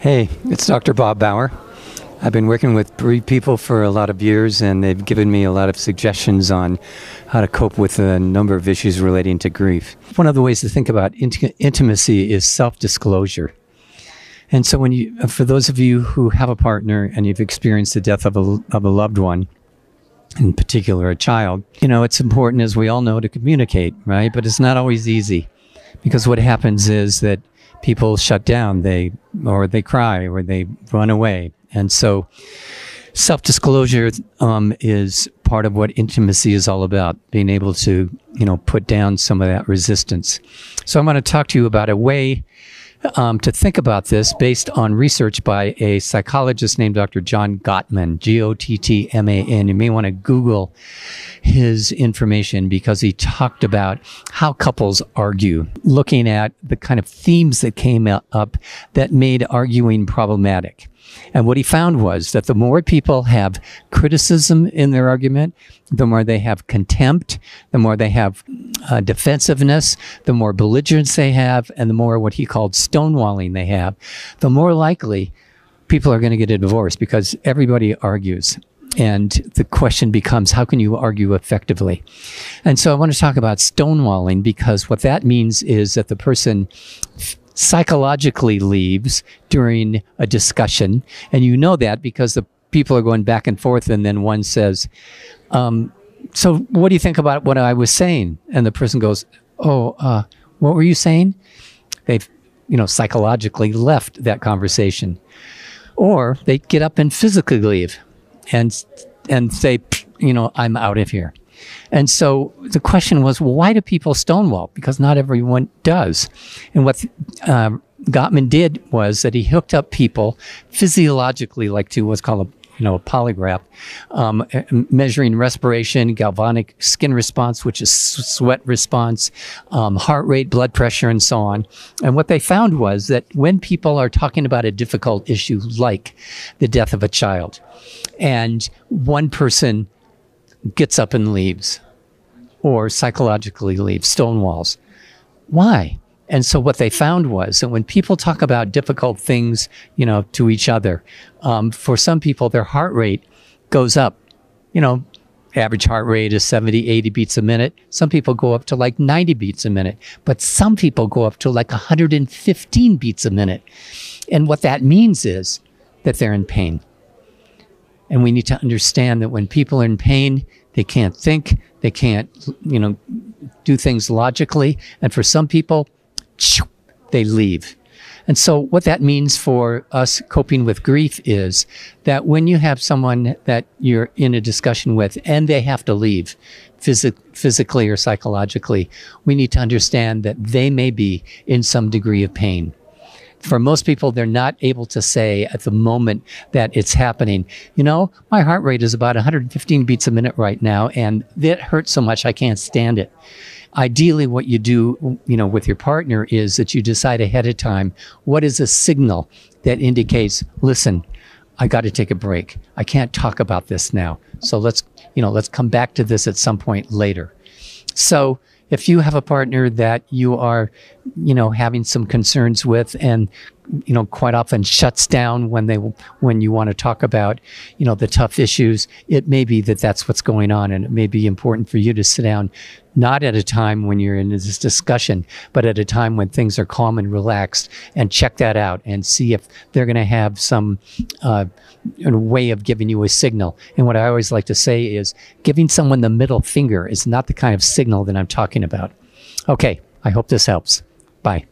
Hey, it's Dr. Bob Baugher. I've been working with bereaved people for a lot of years, and they've given me a lot of suggestions on how to cope with a number of issues relating to grief. One of the ways to think about int- intimacy is self disclosure. And so, when you, for those of you who have a partner and you've experienced the death of a, of a loved one, in particular a child, you know, it's important, as we all know, to communicate, right? But it's not always easy because what happens is that people shut down, they, or they cry, or they run away. And so, self disclosure um, is part of what intimacy is all about being able to you know put down some of that resistance so i'm going to talk to you about a way um, to think about this based on research by a psychologist named Dr. John Gottman, G O T T M A N. You may want to Google his information because he talked about how couples argue, looking at the kind of themes that came up that made arguing problematic. And what he found was that the more people have criticism in their argument, the more they have contempt, the more they have uh, defensiveness, the more belligerence they have, and the more what he called stonewalling they have, the more likely people are going to get a divorce because everybody argues. And the question becomes, how can you argue effectively? And so I want to talk about stonewalling because what that means is that the person psychologically leaves during a discussion. And you know that because the people are going back and forth, and then one says, um, So, what do you think about what I was saying? And the person goes, Oh, uh, what were you saying? They've, you know, psychologically left that conversation. Or they get up and physically leave and, and say, you know, I'm out of here. And so the question was, why do people stonewall? Because not everyone does. And what uh, Gottman did was that he hooked up people physiologically, like to what's called a you know, a polygraph, um, measuring respiration, galvanic skin response, which is sweat response, um, heart rate, blood pressure, and so on. And what they found was that when people are talking about a difficult issue like the death of a child, and one person gets up and leaves or psychologically leaves, stonewalls. Why? And so what they found was that when people talk about difficult things, you know, to each other, um, for some people, their heart rate goes up. You know, average heart rate is 70, 80 beats a minute. Some people go up to like 90 beats a minute, but some people go up to like 115 beats a minute. And what that means is that they're in pain. And we need to understand that when people are in pain, they can't think, they can't, you know, do things logically. And for some people, they leave. And so, what that means for us coping with grief is that when you have someone that you're in a discussion with and they have to leave phys- physically or psychologically, we need to understand that they may be in some degree of pain for most people, they're not able to say at the moment that it's happening, you know, my heart rate is about 115 beats a minute right now, and it hurts so much I can't stand it. Ideally, what you do, you know, with your partner is that you decide ahead of time what is a signal that indicates, listen, I got to take a break. I can't talk about this now. So let's, you know, let's come back to this at some point later. So if you have a partner that you are, you know, having some concerns with and you know quite often shuts down when they when you want to talk about you know the tough issues. It may be that that's what's going on and it may be important for you to sit down not at a time when you're in this discussion but at a time when things are calm and relaxed and check that out and see if they're going to have some uh, way of giving you a signal. And what i always like to say is giving someone the middle finger is not the kind of signal that i'm talking about. Okay i hope this helps. Bye